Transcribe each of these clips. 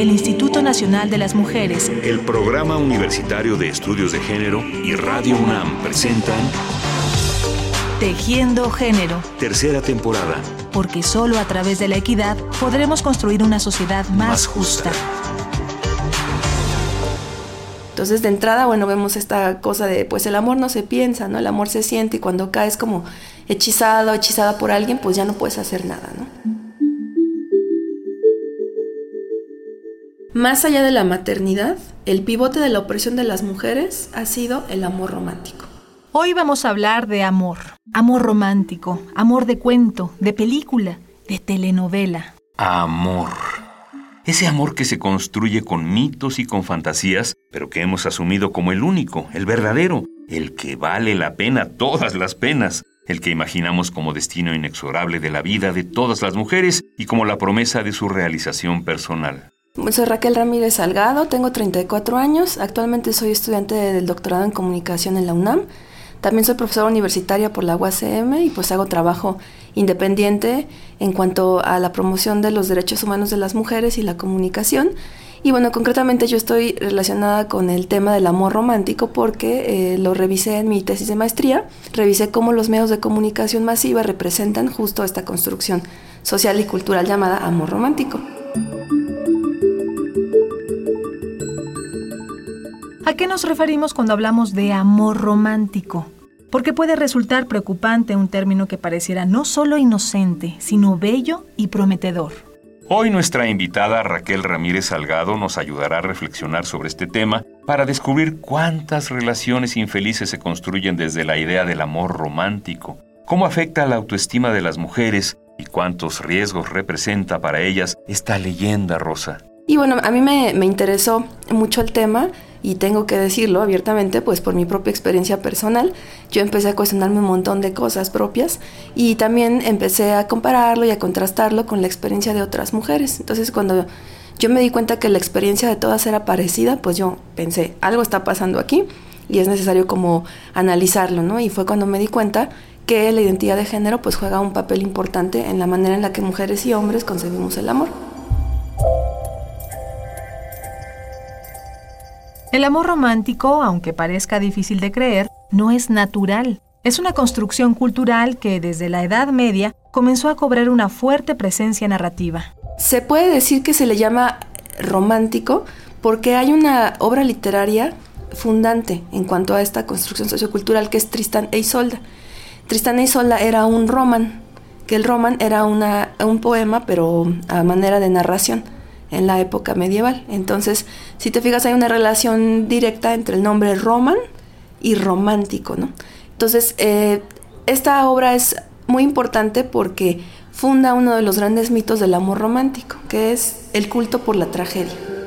el Instituto Nacional de las Mujeres, el Programa Universitario de Estudios de Género y Radio UNAM presentan Tejiendo Género. Tercera temporada. Porque solo a través de la equidad podremos construir una sociedad más, justa. Entonces, de entrada, bueno, vemos esta cosa de, pues el amor no se piensa, ¿no? El amor se siente y cuando caes como hechizado o hechizada por alguien, pues ya no puedes hacer nada, ¿no? Más allá de la maternidad, el pivote de la opresión de las mujeres ha sido el amor romántico. Hoy vamos a hablar de amor, amor romántico, amor de cuento, de película, de telenovela. Amor. Ese amor que se construye con mitos y con fantasías, pero que hemos asumido como el único, el verdadero, el que vale la pena todas las penas, el que imaginamos como destino inexorable de la vida de todas las mujeres y como la promesa de su realización personal. Soy Raquel Ramírez Salgado, tengo 34 años, actualmente soy estudiante del doctorado en comunicación en la UNAM. También soy profesora universitaria por la UACM y pues hago trabajo independiente en cuanto a la promoción de los derechos humanos de las mujeres y la comunicación. Y bueno, concretamente yo estoy relacionada con el tema del amor romántico porque eh, lo revisé en mi tesis de maestría, revisé cómo los medios de comunicación masiva representan justo esta construcción social y cultural llamada amor romántico. ¿A qué nos referimos cuando hablamos de amor romántico? Porque puede resultar preocupante un término que pareciera no solo inocente, sino bello y prometedor. Hoy nuestra invitada Raquel Ramírez Salgado nos ayudará a reflexionar sobre este tema para descubrir cuántas relaciones infelices se construyen desde la idea del amor romántico, cómo afecta la autoestima de las mujeres y cuántos riesgos representa para ellas esta leyenda rosa. Y bueno, a mí me, interesó mucho el tema y tengo que decirlo abiertamente, pues por mi propia experiencia personal, yo empecé a cuestionarme un montón de cosas propias y también empecé a compararlo y a contrastarlo con la experiencia de otras mujeres. Entonces cuando yo me di cuenta que la experiencia de todas era parecida, pues yo pensé, algo está pasando aquí y es necesario como analizarlo, ¿no? Y fue cuando me di cuenta que la identidad de género pues juega un papel importante en la manera en la que mujeres y hombres concebimos el amor. El amor romántico, aunque parezca difícil de creer, no es natural. Es una construcción cultural que desde la Edad Media comenzó a cobrar una fuerte presencia narrativa. Se puede decir que se le llama romántico porque hay una obra literaria fundante en cuanto a esta construcción sociocultural que es Tristán e Isolda. Tristán e Isolda era un roman, que el roman era un poema pero a manera de narración en la época medieval. Entonces, si te fijas, hay una relación directa entre el nombre Roman y romántico, ¿no? Entonces, eh, esta obra es muy importante porque funda uno de los grandes mitos del amor romántico, que es el culto por la tragedia.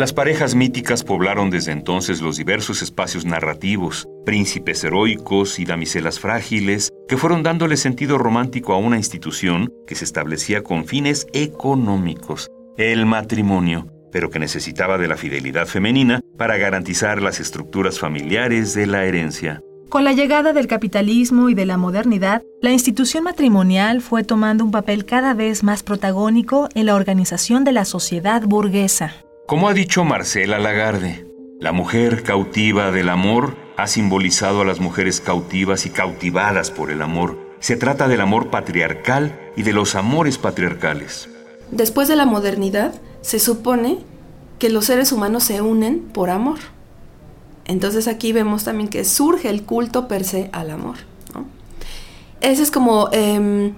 Las parejas míticas poblaron desde entonces los diversos espacios narrativos, príncipes heroicos y damiselas frágiles, que fueron dándole sentido romántico a una institución que se establecía con fines económicos, el matrimonio, pero que necesitaba de la fidelidad femenina para garantizar las estructuras familiares de la herencia. Con la llegada del capitalismo y de la modernidad, la institución matrimonial fue tomando un papel cada vez más protagónico en la organización de la sociedad burguesa. Como ha dicho Marcela Lagarde, la mujer cautiva del amor ha simbolizado a las mujeres cautivas y cautivadas por el amor. Se trata del amor patriarcal y de los amores patriarcales. Después de la modernidad, se supone que los seres humanos se unen por amor. Entonces aquí vemos también que surge el culto per se al amor. Esa es como em,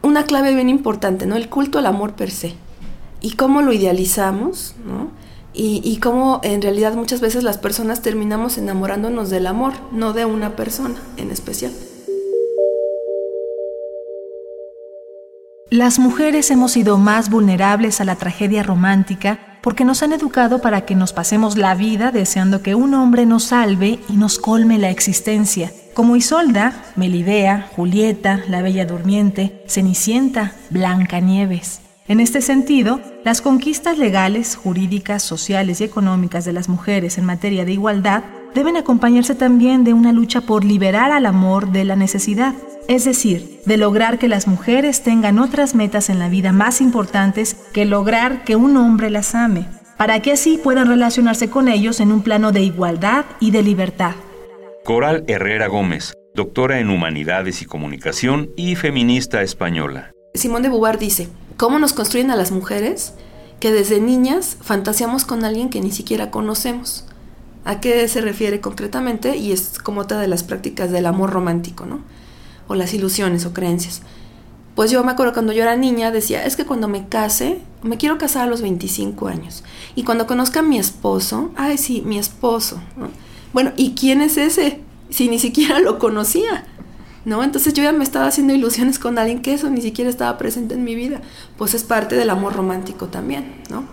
una clave bien importante, ¿no? El culto al amor per se y cómo lo idealizamos, ¿no? Y, cómo en realidad muchas veces las personas terminamos enamorándonos del amor, no de una persona en especial. Las mujeres hemos sido más vulnerables a la tragedia romántica porque nos han educado para que nos pasemos la vida deseando que un hombre nos salve y nos colme la existencia, como Isolda, Melidea, Julieta, la Bella Durmiente, Cenicienta, Blanca Nieves. En este sentido, las conquistas legales, jurídicas, sociales y económicas de las mujeres en materia de igualdad deben acompañarse también de una lucha por liberar al amor de la necesidad. es decir, de lograr que las mujeres tengan otras metas en la vida más importantes que lograr que un hombre las ame, para que así puedan relacionarse con ellos en un plano de igualdad y de libertad. Coral Herrera Gómez, doctora en Humanidades y Comunicación y feminista española. Simón de Beauvoir dice, ¿cómo nos construyen a las mujeres? Que desde niñas fantaseamos con alguien que ni siquiera conocemos. ¿A qué se refiere concretamente? Y es como otra de las prácticas del amor romántico, ¿no? O las ilusiones o creencias. Pues yo me acuerdo cuando yo era niña, decía, es que cuando me case, me quiero casar a los 25 años. Y cuando conozca a mi esposo, ay sí, mi esposo. Bueno, ¿y quién es ese? Si ni siquiera lo conocía. ¿No? Entonces yo ya me estaba haciendo ilusiones con alguien que eso ni siquiera estaba presente en mi vida. Pues es parte del amor romántico también, ¿no?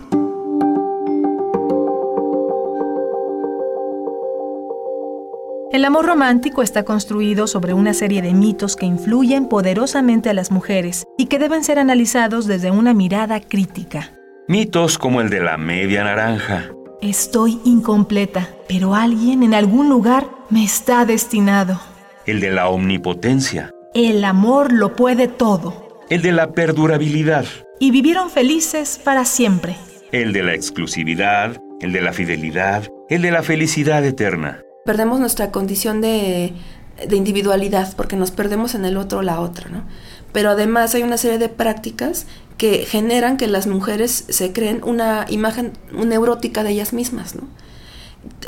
El amor romántico está construido sobre una serie de mitos que influyen poderosamente a las mujeres y que deben ser analizados desde una mirada crítica. Mitos como el de la media naranja. Estoy incompleta, pero alguien en algún lugar me está destinado. El de la omnipotencia. El amor lo puede todo. El de la perdurabilidad. Y vivieron felices para siempre. El de la exclusividad, el de la fidelidad, el de la felicidad eterna perdemos nuestra condición de, individualidad porque nos perdemos en el otro la otra, ¿no? Pero además hay una serie de prácticas que generan que las mujeres se creen una imagen neurótica de ellas mismas, ¿no?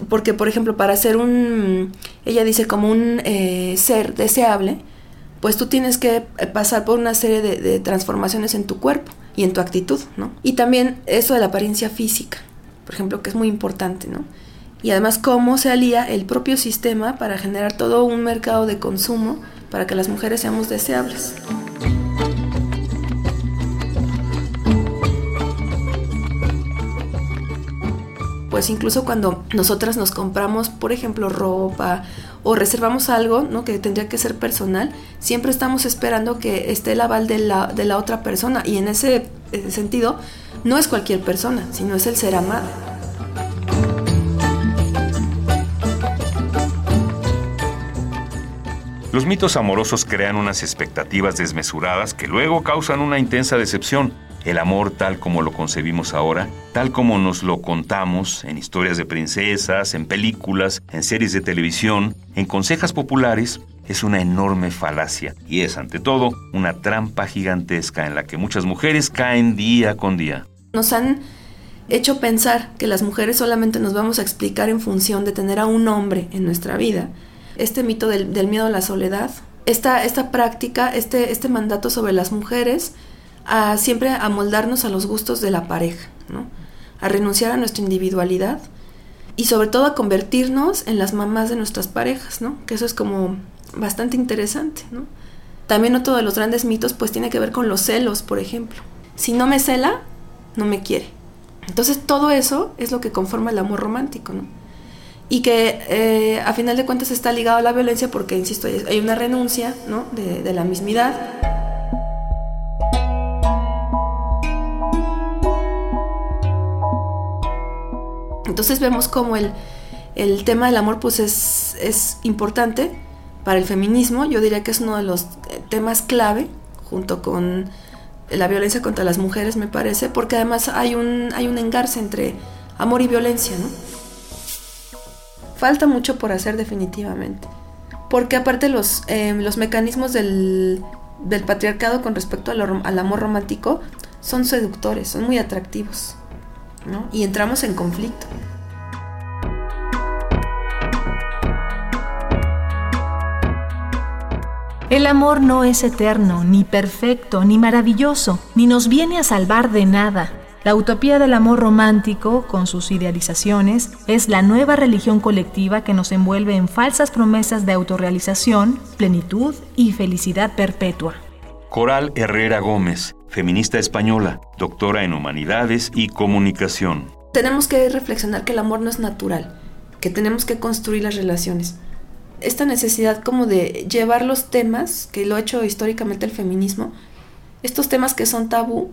Porque, por ejemplo, para ser un, ella dice, como un eh, ser deseable, pues tú tienes que pasar por una serie de, de, transformaciones en tu cuerpo y en tu actitud, ¿no? Y también eso de la apariencia física, por ejemplo, que es muy importante, ¿no? y además cómo se alía el propio sistema para generar todo un mercado de consumo para que las mujeres seamos deseables. Pues incluso cuando nosotras nos compramos, por ejemplo, ropa o reservamos algo ¿no? que tendría que ser personal, siempre estamos esperando que esté el aval de la, de la otra persona. Y en ese sentido, no es cualquier persona, sino es el ser amado. Los mitos amorosos crean unas expectativas desmesuradas que luego causan una intensa decepción. El amor tal como lo concebimos ahora, tal como nos lo contamos en historias de princesas, en películas, en series de televisión, en consejas populares, es una enorme falacia y es ante todo una trampa gigantesca en la que muchas mujeres caen día con día. Nos han hecho pensar que las mujeres solamente nos vamos a explicar en función de tener a un hombre en nuestra vida este mito del, miedo a la soledad, esta, esta práctica, este, este mandato sobre las mujeres, a siempre amoldarnos a los gustos de la pareja, ¿no? a renunciar a nuestra individualidad y sobre todo a convertirnos en las mamás de nuestras parejas, ¿no? que eso es como bastante interesante. ¿no? También otro de los grandes mitos pues tiene que ver con los celos, por ejemplo. Si no me cela, no me quiere. Entonces todo eso es lo que conforma el amor romántico, ¿no? y que eh, a final de cuentas está ligado a la violencia porque, insisto, hay una renuncia ¿no? de, la mismidad. Entonces vemos como el, el tema del amor pues es, es, importante para el feminismo, yo diría que es uno de los temas clave junto con la violencia contra las mujeres me parece, porque además hay un, hay un engarce entre amor y violencia, ¿no? falta mucho por hacer definitivamente. Porque aparte los, em, los mecanismos del, patriarcado con respecto al, amor romántico son seductores, son muy atractivos. Y entramos en conflicto. El amor no es eterno, ni perfecto, ni maravilloso, ni nos viene a salvar de nada. La utopía del amor romántico, con sus idealizaciones, es la nueva religión colectiva que nos envuelve en falsas promesas de autorrealización, plenitud y felicidad perpetua. Coral Herrera Gómez, feminista española, doctora en Humanidades y Comunicación. Tenemos que reflexionar que el amor no es natural, que tenemos que construir las relaciones. Esta necesidad como de llevar los temas, que lo ha hecho históricamente el feminismo, estos temas que son tabú,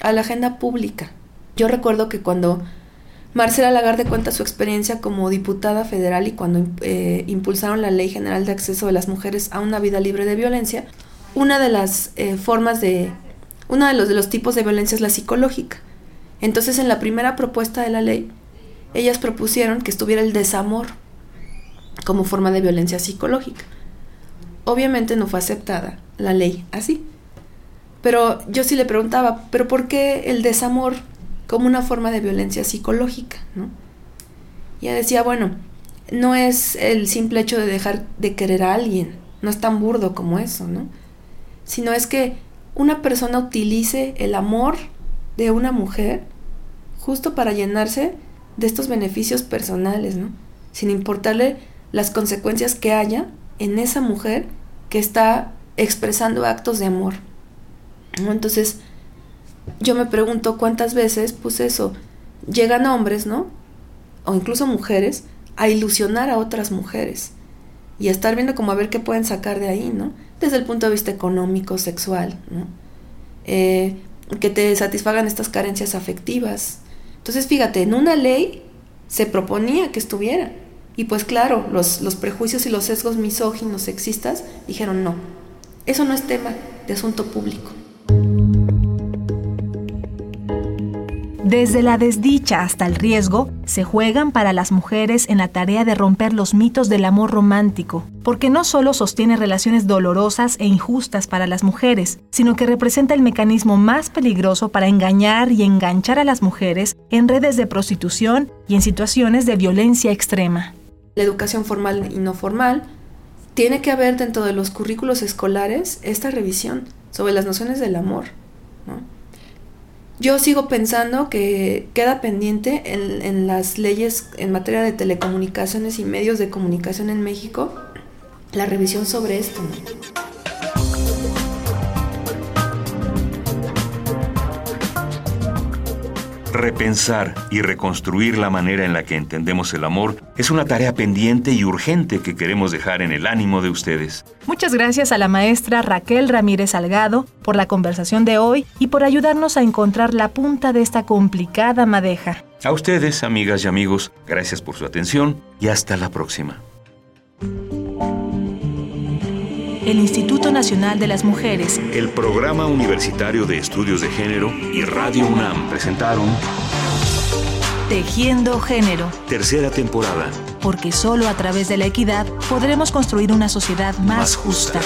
a la agenda pública. Yo recuerdo que cuando Marcela Lagarde cuenta su experiencia como diputada federal y cuando eh, impulsaron la Ley General de Acceso de las Mujeres a una vida libre de violencia, una de las eh, formas de, uno de los, tipos de violencia es la psicológica. Entonces en la primera propuesta de la ley, ellas propusieron que estuviera el desamor como forma de violencia psicológica. Obviamente no fue aceptada la ley así. Pero yo sí le preguntaba, ¿pero por qué el desamor como una forma de violencia psicológica, ¿no? Y ella decía, bueno, no es el simple hecho de dejar de querer a alguien, no es tan burdo como eso, ¿no? Sino es que una persona utilice el amor de una mujer justo para llenarse de estos beneficios personales, ¿no? Sin importarle las consecuencias que haya en esa mujer que está expresando actos de amor. Entonces, yo me pregunto cuántas veces, pues eso, llegan hombres, ¿no? O incluso mujeres, a ilusionar a otras mujeres y estar viendo como a ver qué pueden sacar de ahí, ¿no? Desde el punto de vista económico, sexual, ¿no? Eh, que te satisfagan estas carencias afectivas. Entonces, fíjate, en una ley se proponía que estuviera. Y pues claro, los, los prejuicios y los sesgos misóginos, sexistas, dijeron no, eso no es tema de asunto público. Desde la desdicha hasta el riesgo, se juegan para las mujeres en la tarea de romper los mitos del amor romántico, porque no solo sostiene relaciones dolorosas e injustas para las mujeres, sino que representa el mecanismo más peligroso para engañar y enganchar a las mujeres en redes de prostitución y en situaciones de violencia extrema. La educación formal y no formal tiene que haber dentro de los currículos escolares esta revisión sobre las nociones del amor. ¿no? Yo sigo pensando que queda pendiente en, las leyes en materia de telecomunicaciones y medios de comunicación en México la revisión sobre esto. Repensar y reconstruir la manera en la que entendemos el amor es una tarea pendiente y urgente que queremos dejar en el ánimo de ustedes. Muchas gracias a la maestra Raquel Ramírez Salgado por la conversación de hoy y por ayudarnos a encontrar la punta de esta complicada madeja. A ustedes, amigas y amigos, gracias por su atención y hasta la próxima. El Instituto Nacional de las Mujeres, el Programa Universitario de Estudios de Género y Radio UNAM presentaron Tejiendo Género. Tercera temporada. Porque solo a través de la equidad podremos construir una sociedad más, justa.